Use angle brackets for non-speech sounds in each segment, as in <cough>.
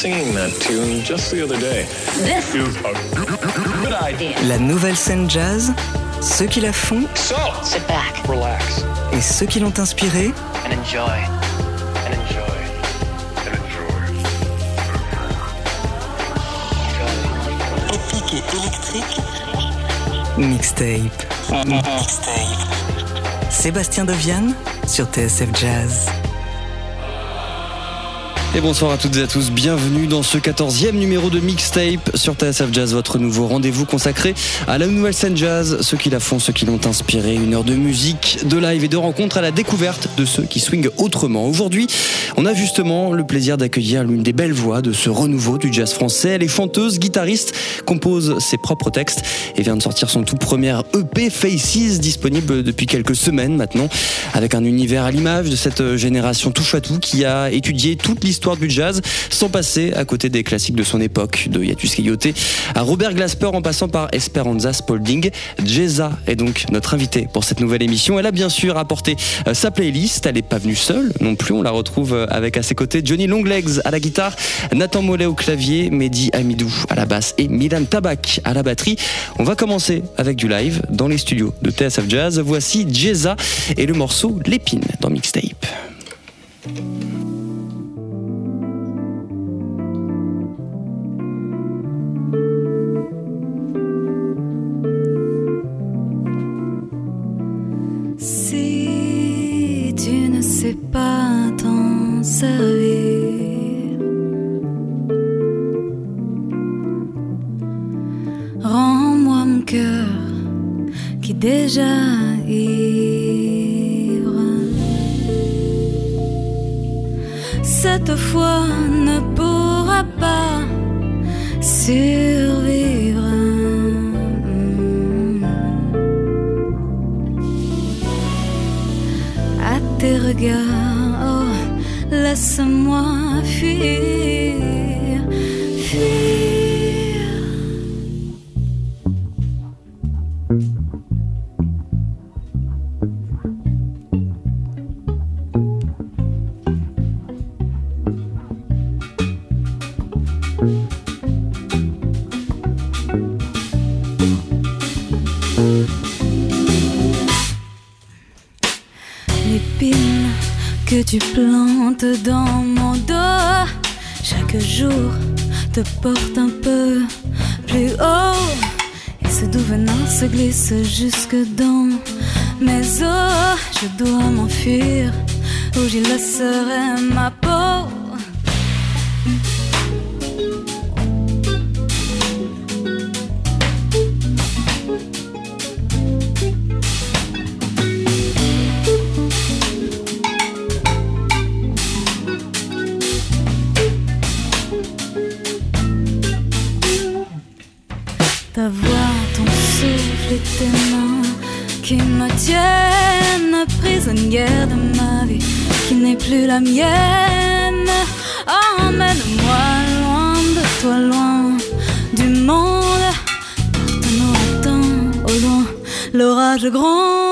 singing that tune just the other day. This is a good idea. La nouvelle scène jazz, ceux qui la font So, Sit back relax et ceux qui l'ont inspirée, and enjoy. and enjoy. Épique et électrique, mixtape. Mixtape. Sébastien Deviane sur TSF Jazz. Et bonsoir à toutes et à tous, bienvenue dans ce 14e numéro de Mixtape sur TSF Jazz, votre nouveau rendez-vous consacré à la nouvelle scène jazz, ceux qui la font, ceux qui l'ont inspiré, une heure de musique, de live et de rencontres à la découverte de ceux qui swingent autrement. Aujourd'hui, on a justement le plaisir d'accueillir l'une des belles voix de ce renouveau du jazz français. Elle est chanteuse, guitariste, compose ses propres textes et vient de sortir son tout premier EP Faces, disponible depuis quelques semaines maintenant, avec un univers à l'image de cette génération touche à tout qui a étudié toute l'histoire du jazz sans passer à côté des classiques de son époque, de Yatus Coyote à Robert Glasper en passant par Esperanza Spalding. Jeza est donc notre invitée pour cette nouvelle émission. Elle a bien sûr apporté euh, sa playlist, elle n'est pas venue seule non plus, on la retrouve euh, avec à ses côtés Johnny Longlegs à la guitare, Nathan Mollet au clavier, Mehdi Amidou à la basse et Milan Tabak à la batterie. On va commencer avec du live dans les studios de TSF Jazz. Voici Jeza et le morceau L'épine dans Mixtape. Sais pas t'en servir, rends-moi mon cœur qui déjà ivre. Cette fois laisse-moi fuir, Je dois m'enfuir ou j'y laisserai ma peau. Ta voix, ton souffle et tes mains qui me tiennent prisonnière de ma vie qui n'est plus la mienne. Emmène-moi loin de toi, loin du monde. À temps au loin, l'orage gronde.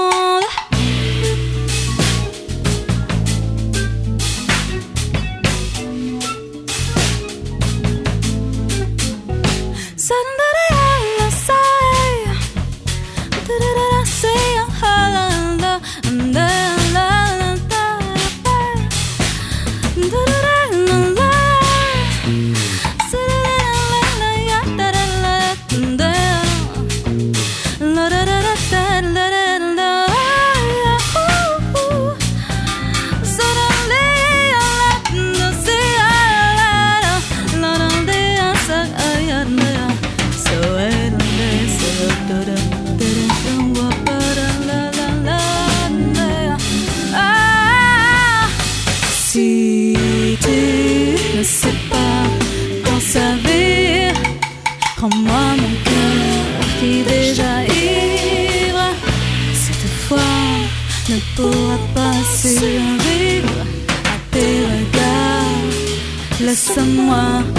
semua.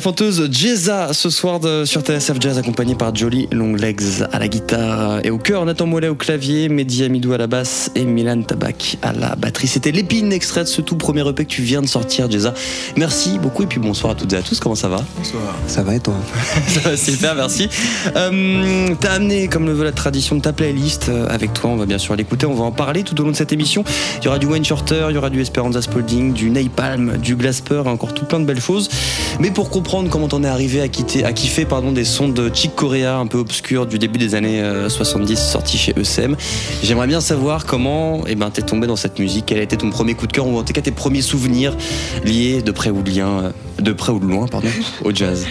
La fanteuse Jeza ce soir de- sur TSF Jazz accompagnée par Jolly Longlegs à la guitare et au chœur, Nathan Mollet au clavier, Mehdi Amidou à la basse et Milan Tabak à la batterie. C'était l'épine extrait de ce tout premier EP que tu viens de sortir Jeza. Merci beaucoup et puis bonsoir à toutes et à tous, comment ça va? Ça va et toi? <laughs> Ça va super, merci. Euh, T'as amené, comme le veut la tradition, de ta playlist euh, avec toi. On va bien sûr l'écouter. On va en parler tout au long de cette émission. Il y aura du Wayne Shorter, il y aura du Esperanza Spalding, du Napalm, du Glasper, encore tout plein de belles choses. Mais pour comprendre comment t'en es arrivé à, quitter, à kiffer pardon, des sons de Chick Corea un peu obscurs du début des années euh, 70 sortis chez ESM, j'aimerais bien savoir comment eh ben, t'es tombé dans cette musique. Quel a été ton premier coup de cœur ou en tout cas tes premiers souvenirs liés de près ou de, lien, euh, de, près ou de loin pardon, <laughs> au jazz?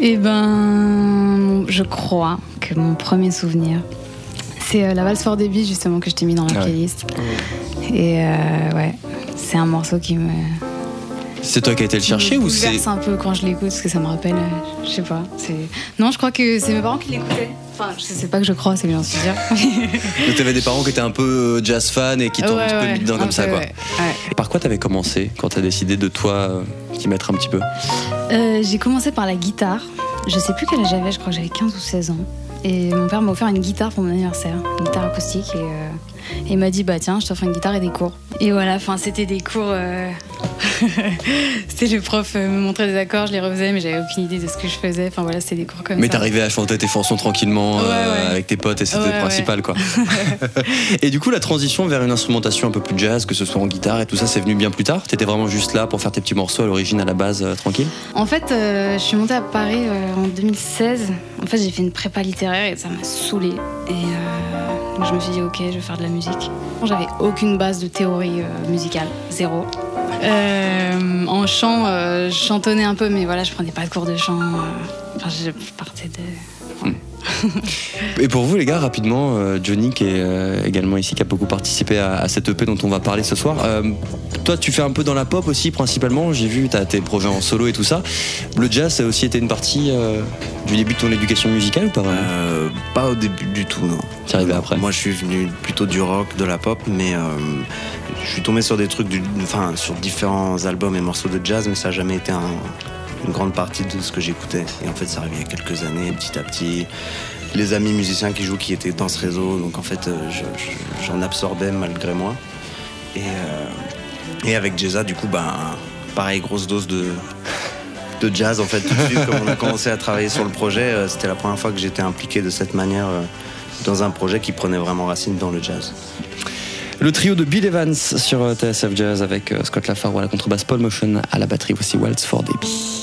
Eh ben, je crois que mon premier souvenir, c'est euh, la valse fort débit justement que je t'ai mis dans la Ah ouais. playlist. Et euh, ouais, c'est un morceau qui me, C'est toi qui as été le chercher ou c'est un peu quand je l'écoute parce que ça me rappelle, euh, je sais pas. Non, je crois que c'est mes parents qui l'écoutaient. Enfin, je sais pas que je crois, c'est bien sûr. <laughs> Donc t'avais des parents qui étaient un peu euh, jazz fans et qui t'ont un petit peu mis dedans comme ça quoi. ouais. Ouais. Par quoi t'avais commencé quand t'as décidé de toi euh, t'y mettre un petit peu Euh, j'ai commencé par la guitare. Je sais plus quel âge j'avais, je crois que j'avais 15 ou 16 ans. Et mon père m'a offert une guitare pour mon anniversaire, une guitare acoustique. Et, euh, et il m'a dit Bah tiens, je t'offre une guitare et des cours. Et voilà, enfin, c'était des cours. euh, <laughs> c'était le prof euh, me montrait des accords, je les refaisais, mais j'avais aucune idée de ce que je faisais. Enfin voilà, c'était des cours comme Mais ça. t'arrivais à chanter tes chansons tranquillement Ouais, euh, ouais. avec tes potes et c'était Ouais, le principal quoi. <laughs> et du coup la transition vers une instrumentation un peu plus jazz, que ce soit en guitare et tout ça, c'est venu bien plus tard? T'étais vraiment juste là pour faire tes petits morceaux à l'origine à la base euh, tranquille? En fait, je suis montée à Paris en 2016. En fait, j'ai fait une prépa littéraire et ça m'a saoulée. Et euh, je me suis dit, ok, je vais faire de la musique. J'avais aucune base de théorie euh, musicale, zéro. Euh, en chant, je chantonnais un peu, mais voilà, je prenais pas de cours de chant. Enfin, je partais de. Et pour vous les gars, rapidement, euh, Johnny qui est euh, également ici, qui a beaucoup participé à, à cette EP dont on va parler ce soir. Euh, toi tu fais un peu dans la pop aussi principalement, j'ai vu, t'as tes projets en solo et tout ça. Le jazz ça a aussi été une partie du début de ton éducation musicale ou pas vraiment? Pas au début du tout, non. C'est arrivé après? Moi, je suis venu plutôt du rock, de la pop, mais je suis tombé sur des trucs, du, enfin, sur différents albums et morceaux de jazz, mais ça n'a jamais été un- une grande partie de ce que j'écoutais. Et en fait, ça y a quelques années, petit à petit. Les amis musiciens qui jouent, qui étaient dans ce réseau, donc en fait, euh, je- je- j'en absorbais malgré moi. Et, euh, et avec Jeza, du coup, ben, pareil, grosse dose de, de jazz en fait tout de suite comme on a commencé à travailler sur le projet euh, c'était la première fois que j'étais impliqué de cette manière dans un projet qui prenait vraiment racine dans le jazz Le trio de Bill Evans sur TSF Jazz avec Scott Lafaro à la contrebasse, Paul Motion à la batterie, voici Waltz for Debbie.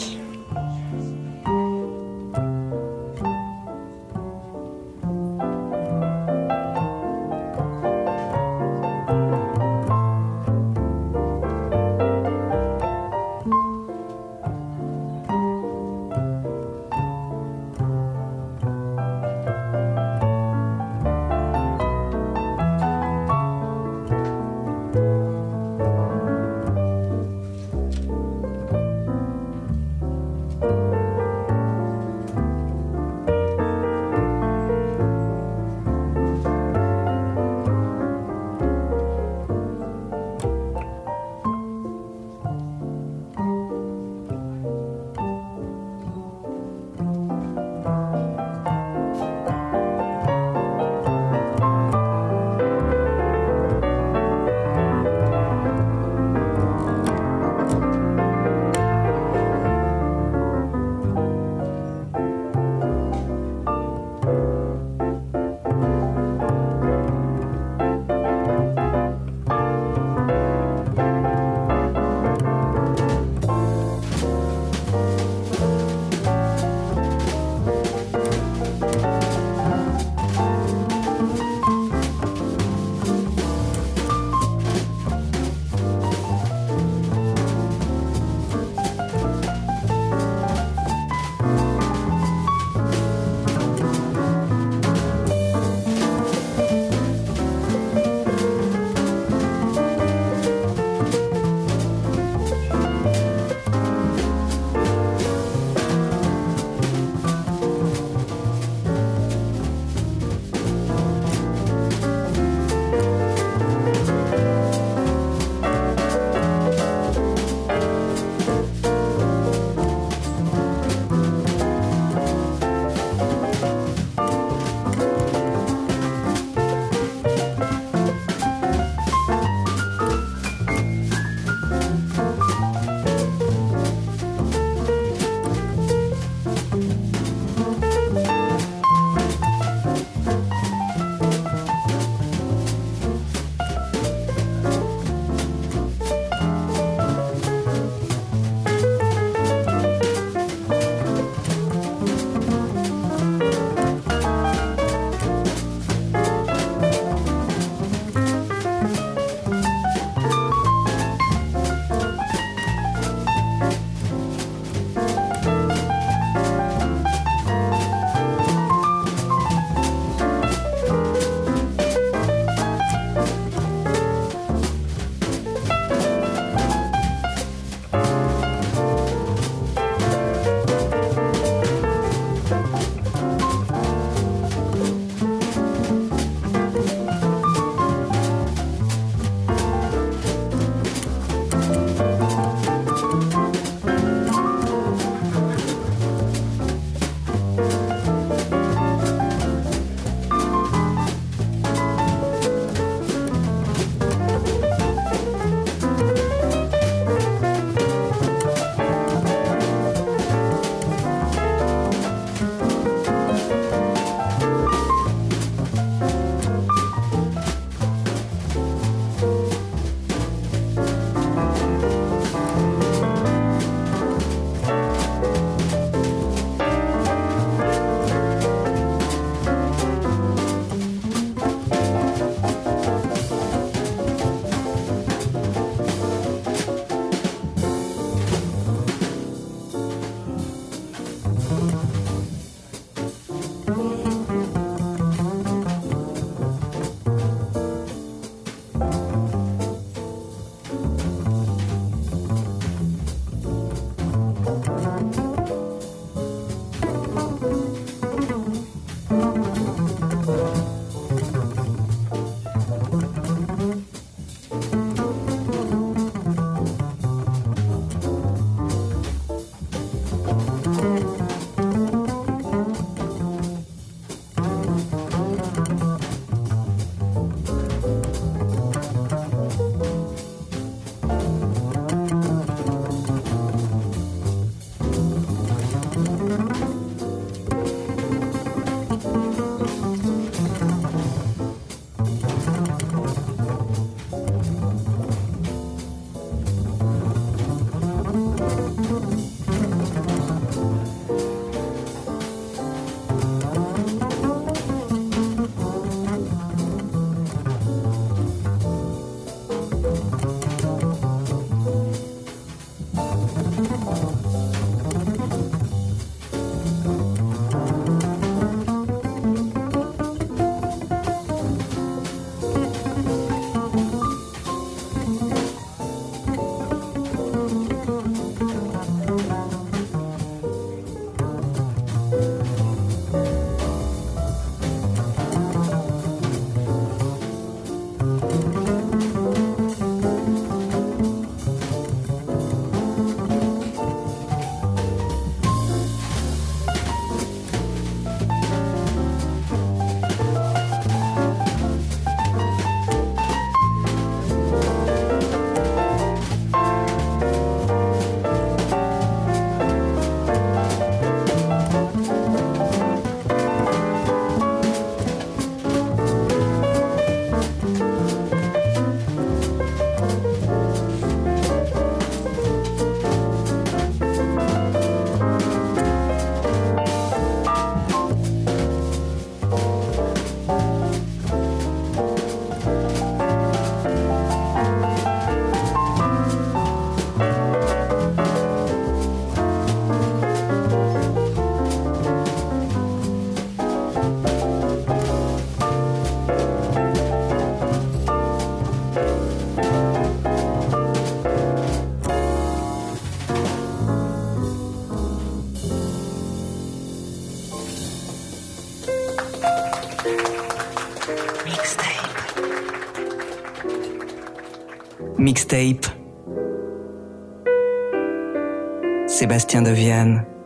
Sébastien Deviane. Le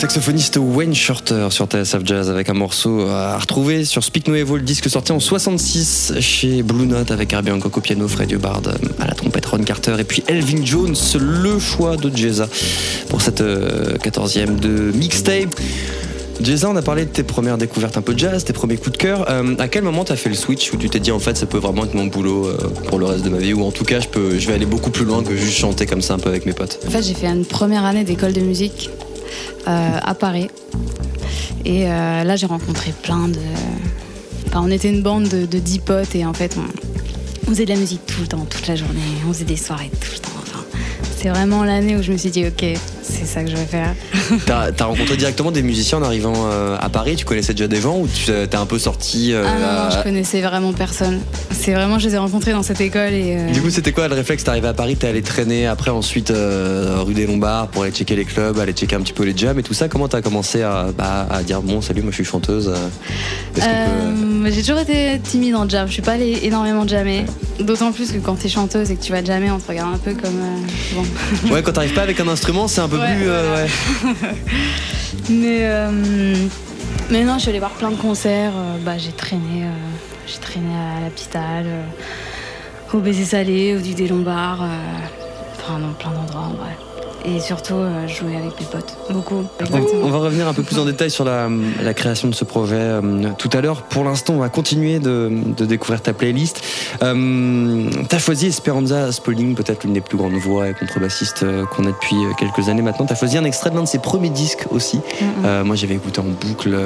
saxophoniste Wayne Shorter sur TSF Jazz avec un morceau à retrouver sur Speak No Evil, disque sorti en 66 chez Blue Note avec Herbie Hancock au piano, Fred Hubbard à la trompette, Ron Carter et puis Elvin Jones, le choix de Jeza pour cette 14e de mixtape. Jeza, on a parlé de tes premières découvertes un peu de jazz, tes premiers coups de cœur. Euh, à quel moment t'as fait le switch où tu t'es dit en fait ça peut vraiment être mon boulot euh, pour le reste de ma vie? Ou en tout cas je peux, je vais aller beaucoup plus loin que juste chanter comme ça un peu avec mes potes? En fait, j'ai fait une première année d'école de musique euh, à Paris. Et euh, là, j'ai rencontré plein de. Enfin, on était une bande de, de 10 potes et en fait, on, on faisait de la musique tout le temps, toute la journée. On faisait des soirées tout le temps. Enfin, c'est vraiment l'année où je me suis dit, ok, c'est ça que je vais faire. <laughs> T'as as rencontré directement des musiciens en arrivant euh, à Paris? Tu connaissais déjà des gens ou tu t'es un peu sorti euh, Ah non, à- je connaissais vraiment personne. C'est vraiment, je les ai rencontrés dans cette école et. euh, Du coup, c'était quoi le réflexe? T'es arrivé à Paris, t'es allé traîner après ensuite euh, rue des Lombards pour aller checker les clubs, aller checker un petit peu les jams et tout ça? Comment t'as commencé à, bah, à dire bon, salut, moi je suis chanteuse euh, peut- Euh, J'ai toujours été timide en jam. Je suis pas allée énormément jammer. D'autant plus que quand t'es chanteuse et que tu vas jammer, on te regarde un peu comme. euh, bon. Ouais, quand t'arrives pas avec un instrument, c'est un peu Euh, voilà. ouais. <laughs> Mais, euh, mais non, je suis allée voir plein de concerts. Euh, bah, j'ai traîné, j'ai traîné à euh, au Baiser Salé, au Duc des Lombards, enfin dans plein d'endroits en vrai. Et surtout, euh, jouer avec mes potes, beaucoup. On, Exactement. on va revenir un peu plus en détail sur la, la création de ce projet euh, tout à l'heure. Pour l'instant, on va continuer de, de découvrir ta playlist. Euh, T'as choisi Esperanza Spalding, peut-être l'une des plus grandes voix et contrebassistes euh, qu'on a depuis quelques années maintenant. T'as choisi un extrait de l'un de ses premiers disques aussi. Moi, j'avais écouté en boucle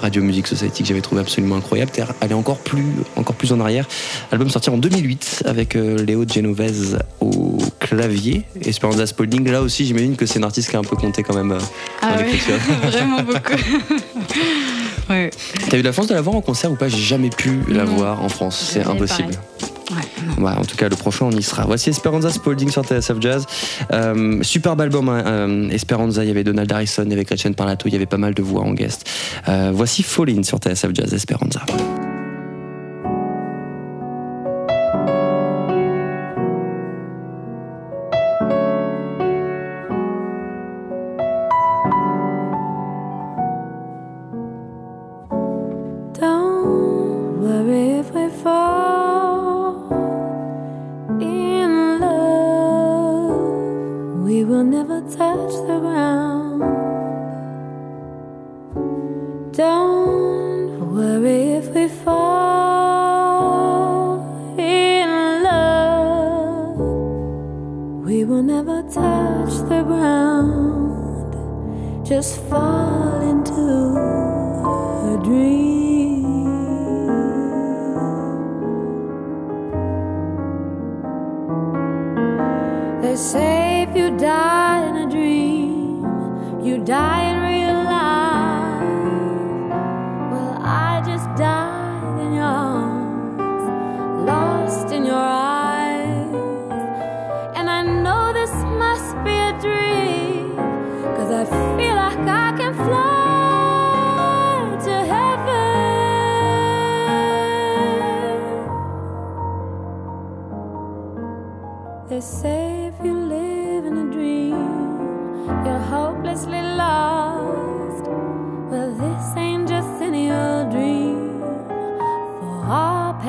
Radio Music Society que j'avais trouvé absolument incroyable. T'es allé encore plus, encore plus en arrière. Album sorti en 2008 avec Léo Genovese au clavier. Esperanza Spalding, là aussi, j'imagine que c'est un artiste qui a un peu compté quand même euh, dans Ah ouais, l'écriture. <laughs> vraiment beaucoup. <laughs> ouais. T'as eu la chance de la voir en concert ou pas? J'ai jamais pu la Non. voir en France, c'est impossible. Ouais, en tout cas, le prochain, on y sera. Voici Esperanza Spalding sur TSF Jazz. Euh, superbe album, hein, euh, Esperanza. Il y avait Donald Harrison, il y avait Gretchen Parlato, il y avait pas mal de voix en guest. Euh, voici Fall In sur TSF Jazz, Esperanza.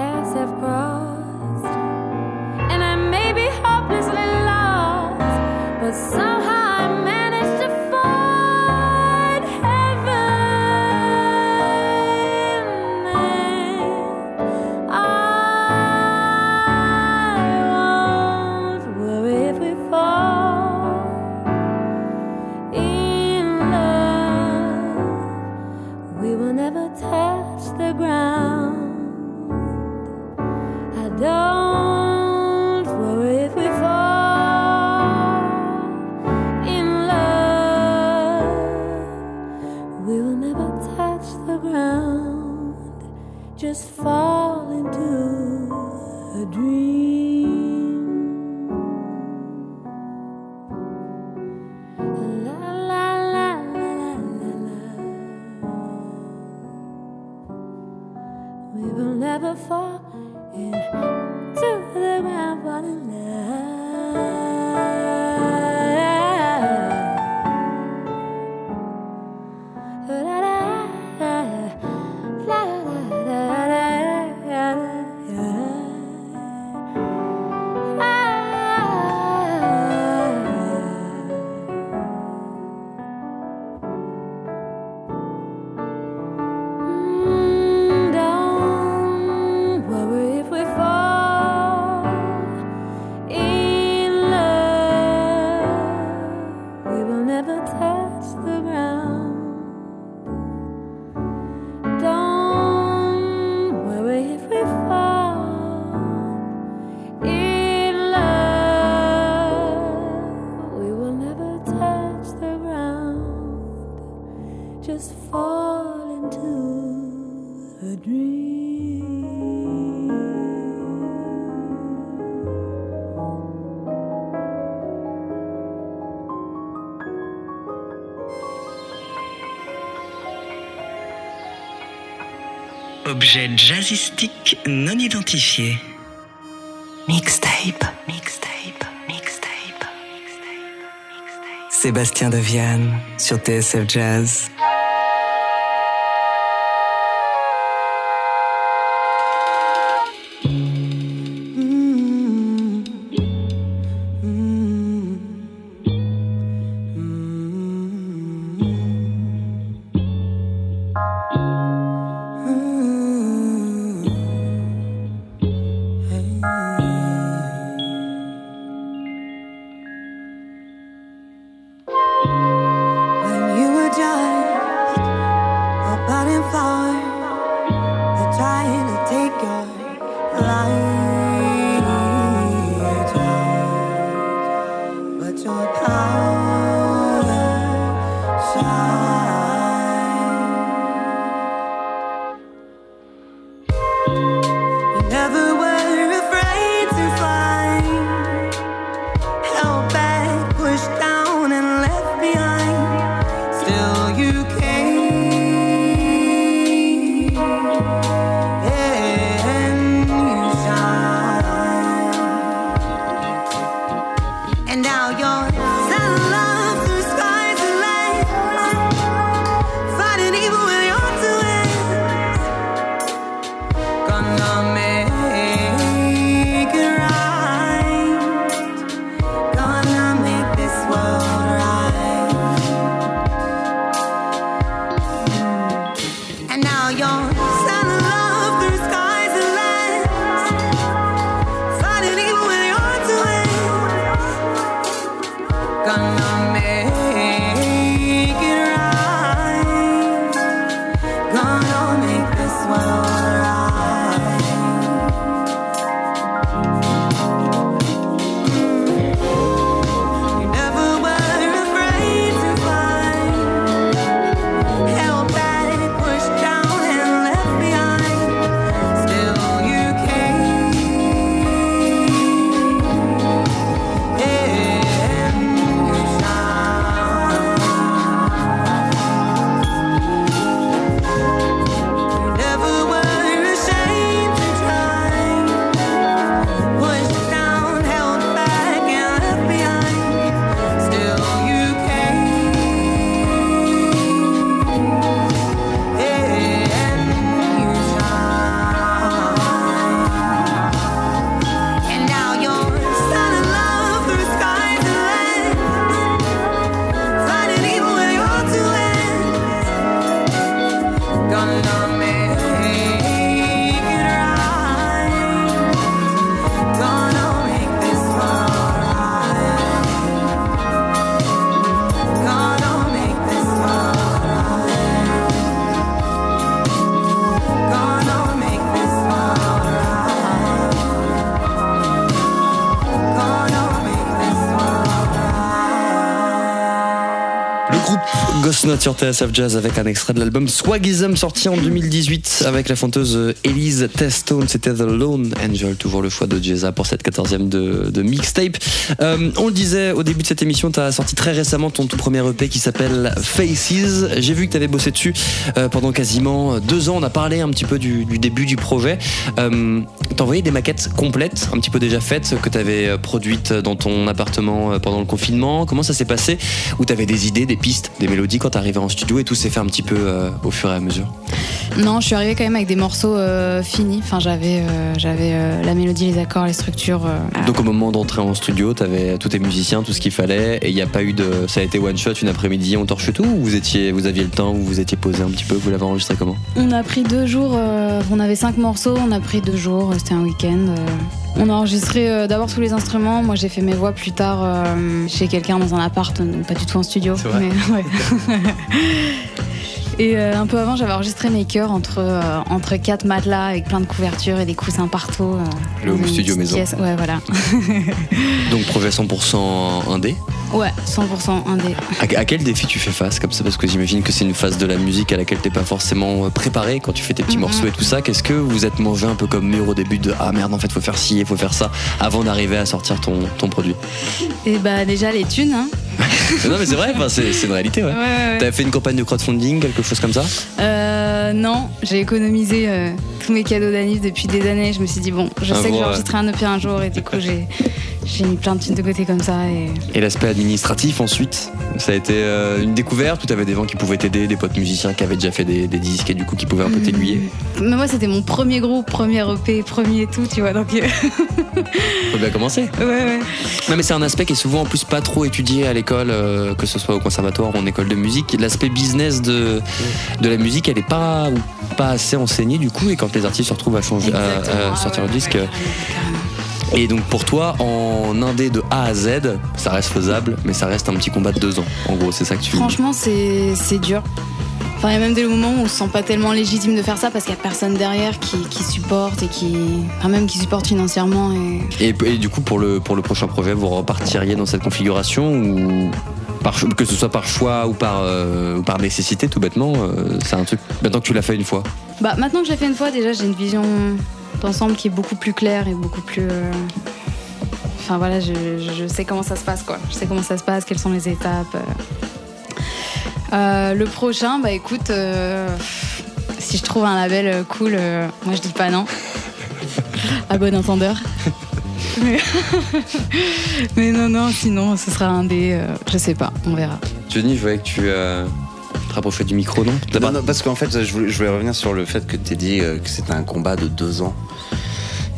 Paths have crossed. And I may be hopelessly lost, but somehow Objet jazzistique non identifié. Mixtape, mixtape, mixtape, mixtape, mixtape. Sébastien Deviane sur TSF Jazz. Note sur TSF Jazz avec un extrait de l'album Swagism sorti en 2018 avec la chanteuse Elise Testone. C'était The Lone Angel, toujours le choix de Jeza pour cette 14e de, mixtape. Euh, on le disait au début de cette émission, tu as sorti très récemment ton tout premier EP qui s'appelle Faces. J'ai vu que tu avais bossé dessus euh, pendant quasiment deux ans. On a parlé un petit peu du, du début du projet. Euh, T'as envoyé des maquettes complètes, un petit peu déjà faites, que tu avais produites dans ton appartement euh, pendant le confinement. Comment ça s'est passé? Où tu avais des idées, des pistes, des mélodies quand tu arrivais en studio et tout s'est fait un petit peu euh, au fur et à mesure? Non, je suis arrivée quand même avec des morceaux euh, finis. Enfin, j'avais euh, j'avais euh, la mélodie, les accords, les structures. euh, Donc au moment d'entrer en studio, tu avais tous tes musiciens, tout ce qu'il fallait et il n'y a pas eu de. Ça a été one shot une après-midi, on torche tout ou vous, étiez, vous aviez le temps, ou vous étiez posé un petit peu, vous l'avez enregistré comment? On a pris deux jours, euh, on avait cinq morceaux, on a pris deux jours, c'était un week-end. euh. On a enregistré euh, d'abord tous les instruments, moi j'ai fait mes voix plus tard euh, chez quelqu'un dans un appart, donc pas du tout en studio. Mais, ouais. <laughs> Et euh, un peu avant, j'avais enregistré mes chœurs entre, euh, entre quatre matelas avec plein de couvertures et des coussins partout. euh, Le home studio maison. pièce. Ouais, voilà. <laughs> <laughs> Donc projet 100% indé Ouais, 100% indé. À, à quel défi tu fais face comme ça Parce que j'imagine que c'est une phase de la musique à laquelle t'es pas forcément préparé quand tu fais tes petits Mhm. morceaux et tout ça. Qu'est-ce que vous êtes mangé un peu comme mur au début de ah merde en fait faut faire ci, il faut faire ça avant d'arriver à sortir ton, ton produit? Et bah déjà les thunes, hein. <laughs> Non mais c'est vrai, c'est une réalité ouais. Ouais, ouais, ouais. T'avais fait une campagne de crowdfunding, quelque chose comme ça Euh, non, j'ai économisé euh, tous mes cadeaux d'anniv depuis des années. Je me suis dit, bon, je Un sais que je gros, vais ouais. enregistrer un EP un jour et du coup, j'ai, j'ai mis plein de de côté comme ça. Et... Et l'aspect administratif ensuite, ça a été euh, une découverte où t'avais des gens qui pouvaient t'aider, des potes musiciens qui avaient déjà fait des, des disques et du coup qui pouvaient un peu t'aiguiller. Mais moi, c'était mon premier groupe, premier EP, premier tout, tu vois. Donc, euh, <laughs> Faut bien commencer. ouais, ouais. Non mais c'est un aspect qui est souvent en plus pas trop étudié à l'école, euh, que ce soit au conservatoire ou en école de musique. L'aspect business de, de la musique, elle est pas, pas assez enseignée du coup. Et quand les artistes se retrouvent à, changer, à- à, Exactement. sortir le disque. Et donc pour toi, en indé de A à Z, ça reste faisable, mais ça reste un petit combat de deux ans. En gros, c'est ça que tu. Franchement, c'est, c'est dur. Enfin, il y a même des moments où on se sent pas tellement légitime de faire ça parce qu'il y a personne derrière qui, qui supporte et qui. Enfin, même qui supporte financièrement. Et... Et, et du coup, pour le, pour le prochain projet, vous repartiriez dans cette configuration ou que ce soit par choix ou par, euh, par nécessité, tout bêtement, euh, c'est un truc. Maintenant que tu l'as fait une fois. Bah, maintenant que je l'ai fait une fois, déjà, j'ai une vision d'ensemble qui est beaucoup plus claire et beaucoup plus. euh, Enfin voilà, je, je- sais comment ça se passe quoi. Je sais comment ça se passe, quelles sont les étapes. le prochain, bah écoute, si je trouve un label cool, moi je dis pas non. à bon entendeur. Mais, <laughs> mais non, non, sinon ce sera un des. euh, je sais pas, on verra. Johnny, je voyais que tu euh, te rapprochais du micro, non parce qu'en fait, je voulais, je voulais revenir sur le fait que tu dit euh, que c'était un combat de deux ans.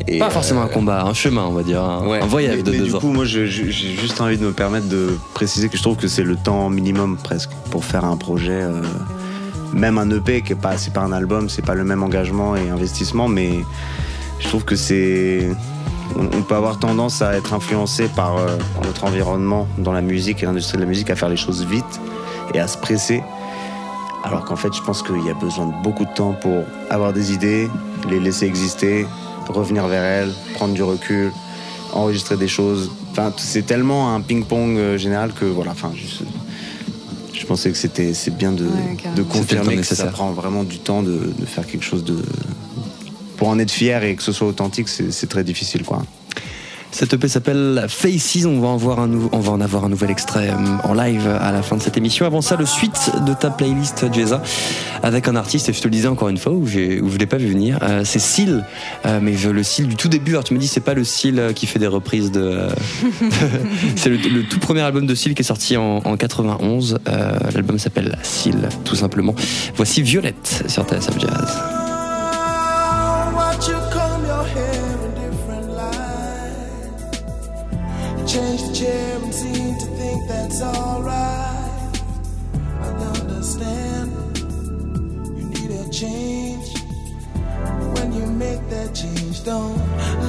Et, Pas forcément euh, un combat, un chemin, on va dire, un, Ouais. un voyage mais, de mais deux du ans. coup, moi, je- je- j'ai juste envie de me permettre de préciser que je trouve que c'est le temps minimum presque pour faire un projet. euh, même un EP qui est pas, c'est pas un album, c'est pas le même engagement et investissement, mais je trouve que c'est, on, peut avoir tendance à être influencé par euh, notre environnement dans la musique et l'industrie de la musique à faire les choses vite et à se presser. Alors qu'en fait, je pense qu'il y a besoin de beaucoup de temps pour avoir des idées, les laisser exister, revenir vers elles, prendre du recul, enregistrer des choses. Enfin, c'est tellement un ping-pong euh, général que voilà. Enfin, je, je pensais que c'était c'est bien de, Ouais, confirmer que ça prend vraiment du temps de, de faire quelque chose de pour en être fier et que ce soit authentique, c'est très difficile, quoi. Cette EP s'appelle Faces, on va, en un on va en avoir un nouvel extrait euh, en live à la fin de cette émission. Avant ça, le suite de ta playlist Jeza avec un artiste, et je te le disais encore une fois, où, où je l'ai pas vu venir, euh, c'est Seal, euh, mais le Seal du tout début. Alors tu me dis, c'est pas le Seal qui fait des reprises de... <laughs> c'est le, tout premier album de Seal qui est sorti en, en 91. Euh, L'album s'appelle Seal, tout simplement. Voici Violette sur TSF Jazz. You comb your hair in different light. Change the chair and seem to think that's alright. I understand you need a change. When you make that change, don't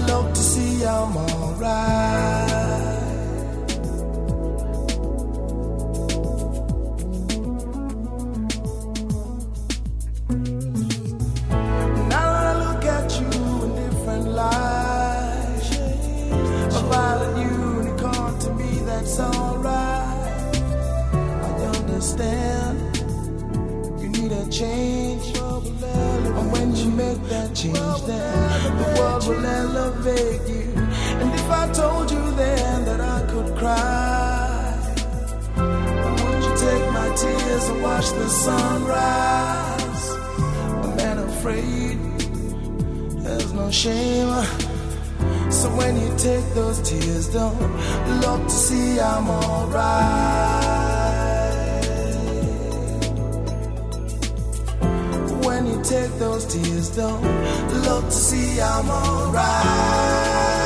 look to see I'm alright. Understand you need a change, and when you make that change, then the world will elevate you. And if I told you then that I could cry, would you take my tears and watch the sunrise? I'm not afraid. There's no shame. So when you take those tears, don't look to see I'm alright. Take those tears, don't look to see I'm alright.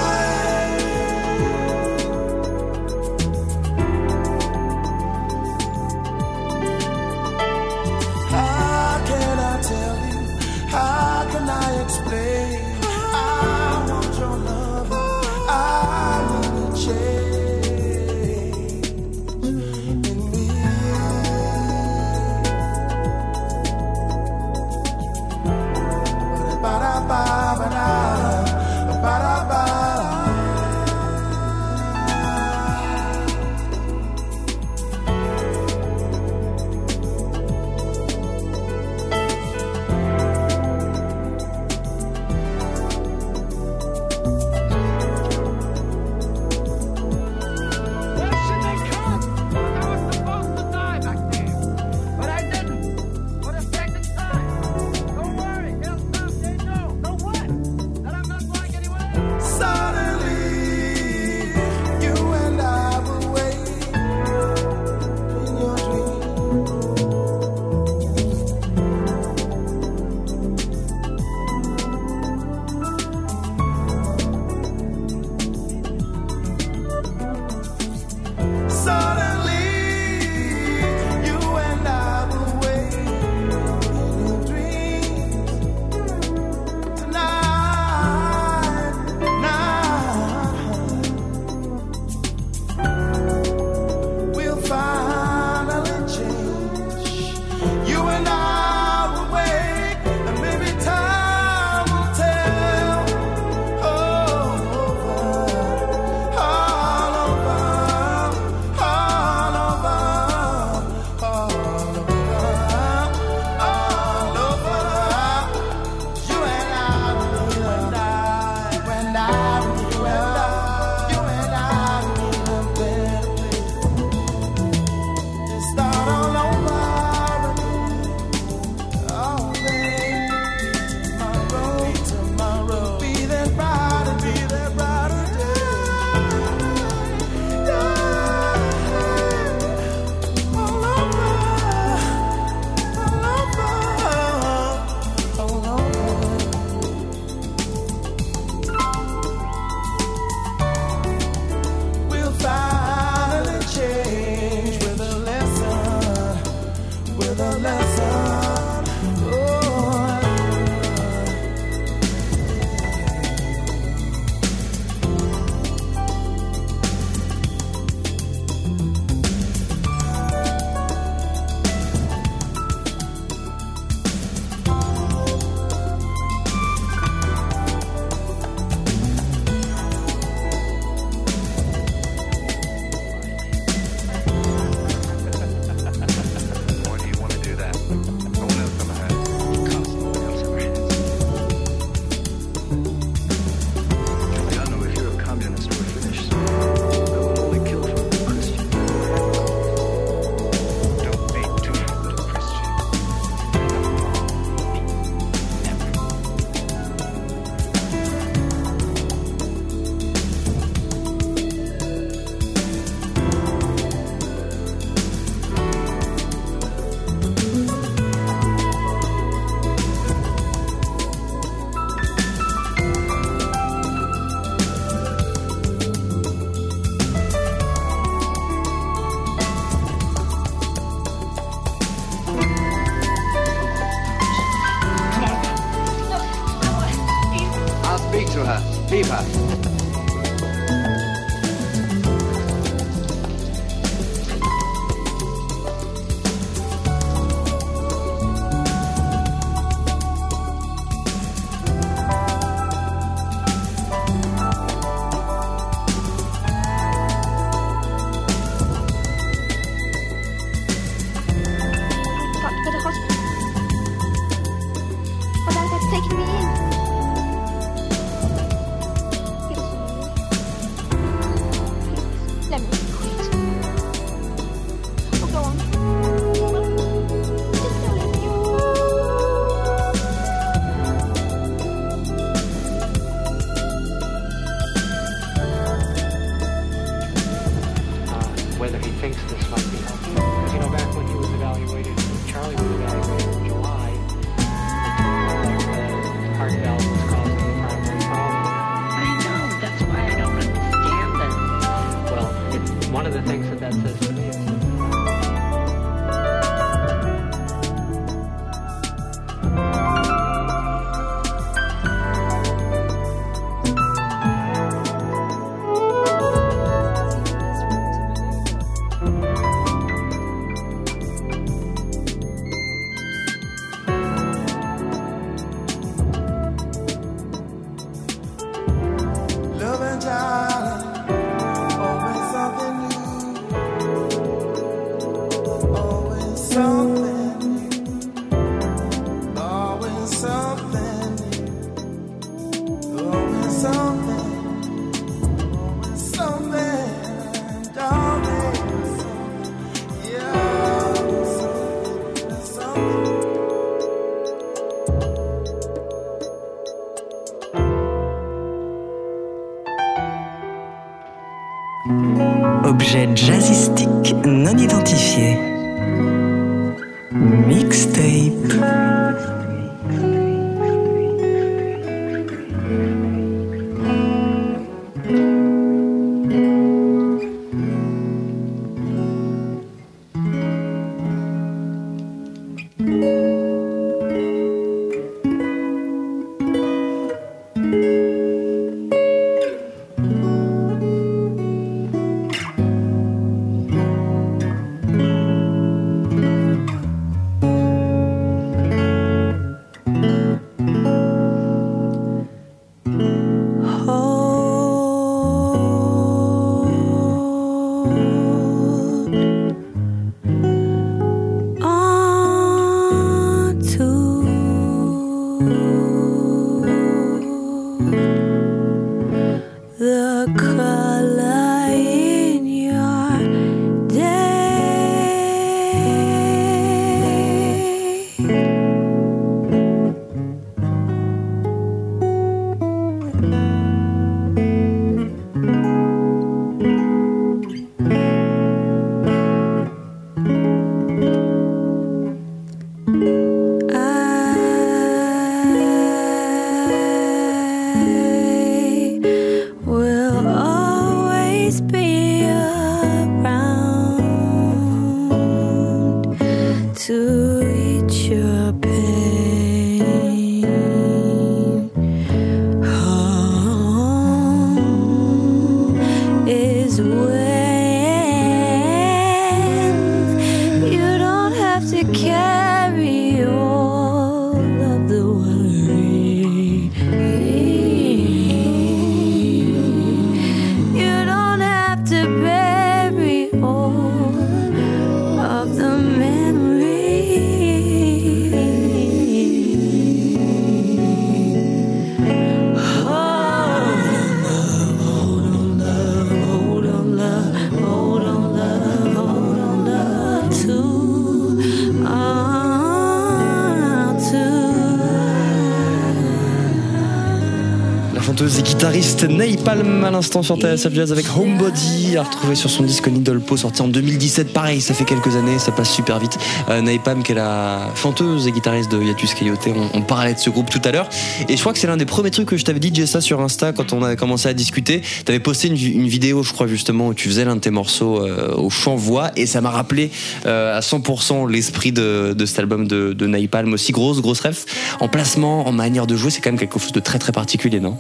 Napalm à l'instant sur TSF Jazz avec Homebody à retrouver sur son disque Nidolpo sorti en 2017 pareil ça fait quelques années ça passe super vite. Euh, qui est la chanteuse et guitariste de Yatus Coyote on, on parlait de ce groupe tout à l'heure. Et je crois que c'est l'un des premiers trucs que je t'avais dit Jessa sur Insta quand on a commencé à discuter. T'avais posté une, une vidéo je crois justement où tu faisais l'un de tes morceaux euh, au chant voix. Et ça m'a rappelé euh, à 100% l'esprit de, de cet album de, de Napalm aussi grosse grosse ref. En placement en manière de jouer c'est quand même quelque chose de très très particulier non?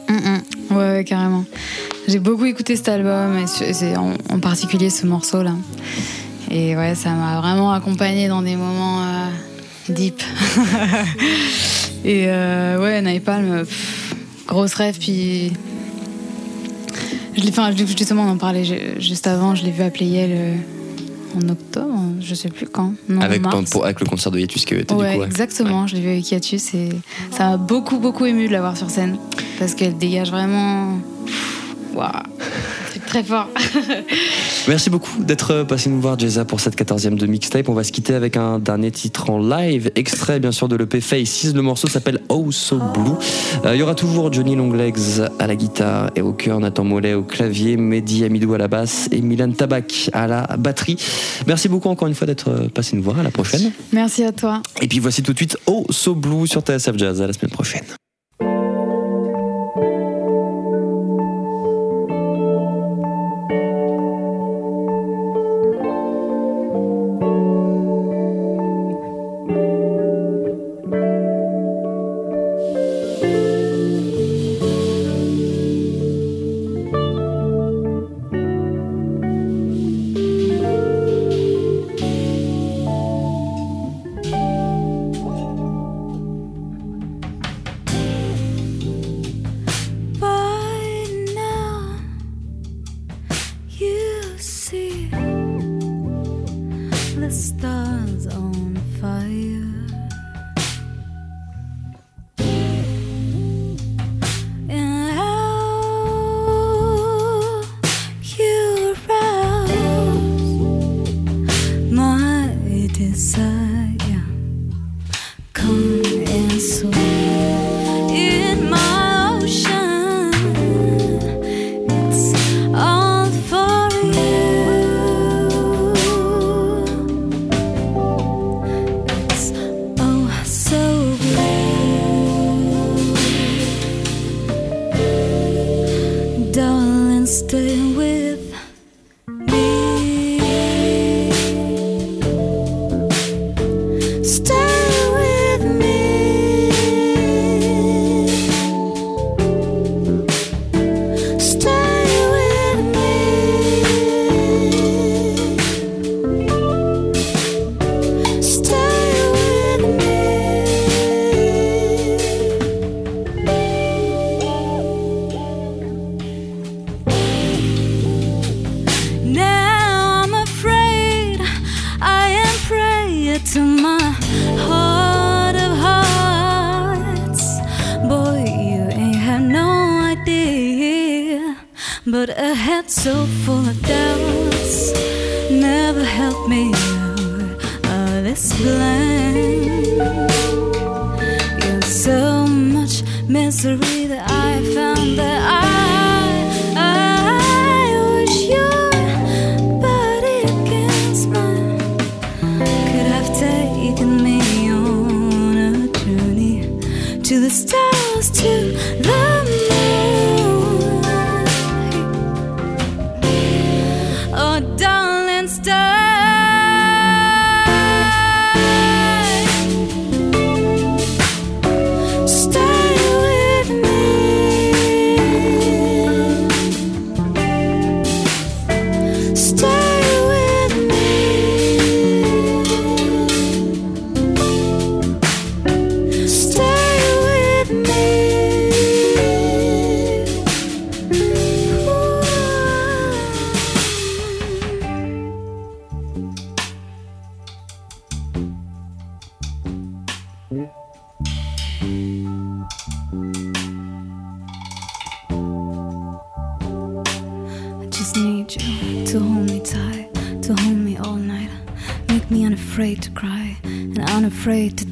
J'ai beaucoup écouté cet album, et en, en particulier ce morceau-là. Et ouais, ça m'a vraiment accompagné dans des moments euh, deep. <laughs> et euh, ouais, Napalm, pff, grosse rêve, puis. Je l'ai, enfin, justement, on en parlait ju- juste avant, je l'ai vu à Playel euh, en octobre, je sais plus quand. Non, avec, mars. ton- pour- avec le concert de Yatus Coyote Ouais, du coup ouais. exactement. Je l'ai vu avec Yatus et ça m'a beaucoup, beaucoup ému de la voir sur scène parce qu'elle dégage vraiment. Waouh, c'est très fort. <laughs> Merci beaucoup d'être passé nous voir, Jeza, pour cette 14e de mixtape. On va se quitter avec un dernier titre en live, extrait bien sûr de l'EP Faces. Le morceau s'appelle Oh So Blue. Euh, Il y aura toujours Johnny Longlegs à la guitare et au cœur, Nathan Mollet au clavier, Mehdi Amidou à la basse et Milan Tabak à la batterie. Merci beaucoup encore une fois d'être passé nous voir. À la prochaine. Merci à toi. Et puis voici tout de suite Oh So Blue sur TSF Jazz. À la semaine prochaine. sun.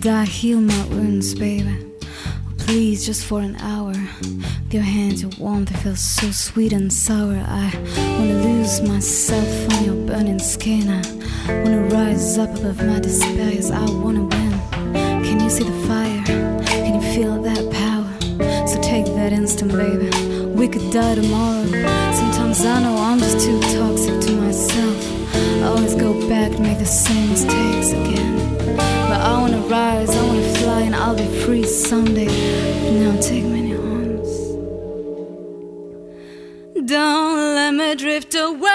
Die. Heal my wounds, baby. Please, just for an hour. With your hands, your warmth, it feels so sweet and sour. I wanna lose myself on your burning skin. I wanna rise up above my despair. Yes, I wanna win. Can you see the fire? Can you feel that power? So take that instant, baby. We could die tomorrow. Sometimes I know I'm just too toxic to myself. I always go back and make the same mistakes again. But I wanna rise, I wanna fly, and I'll be free someday. Now take me in your arms. Don't let me drift away.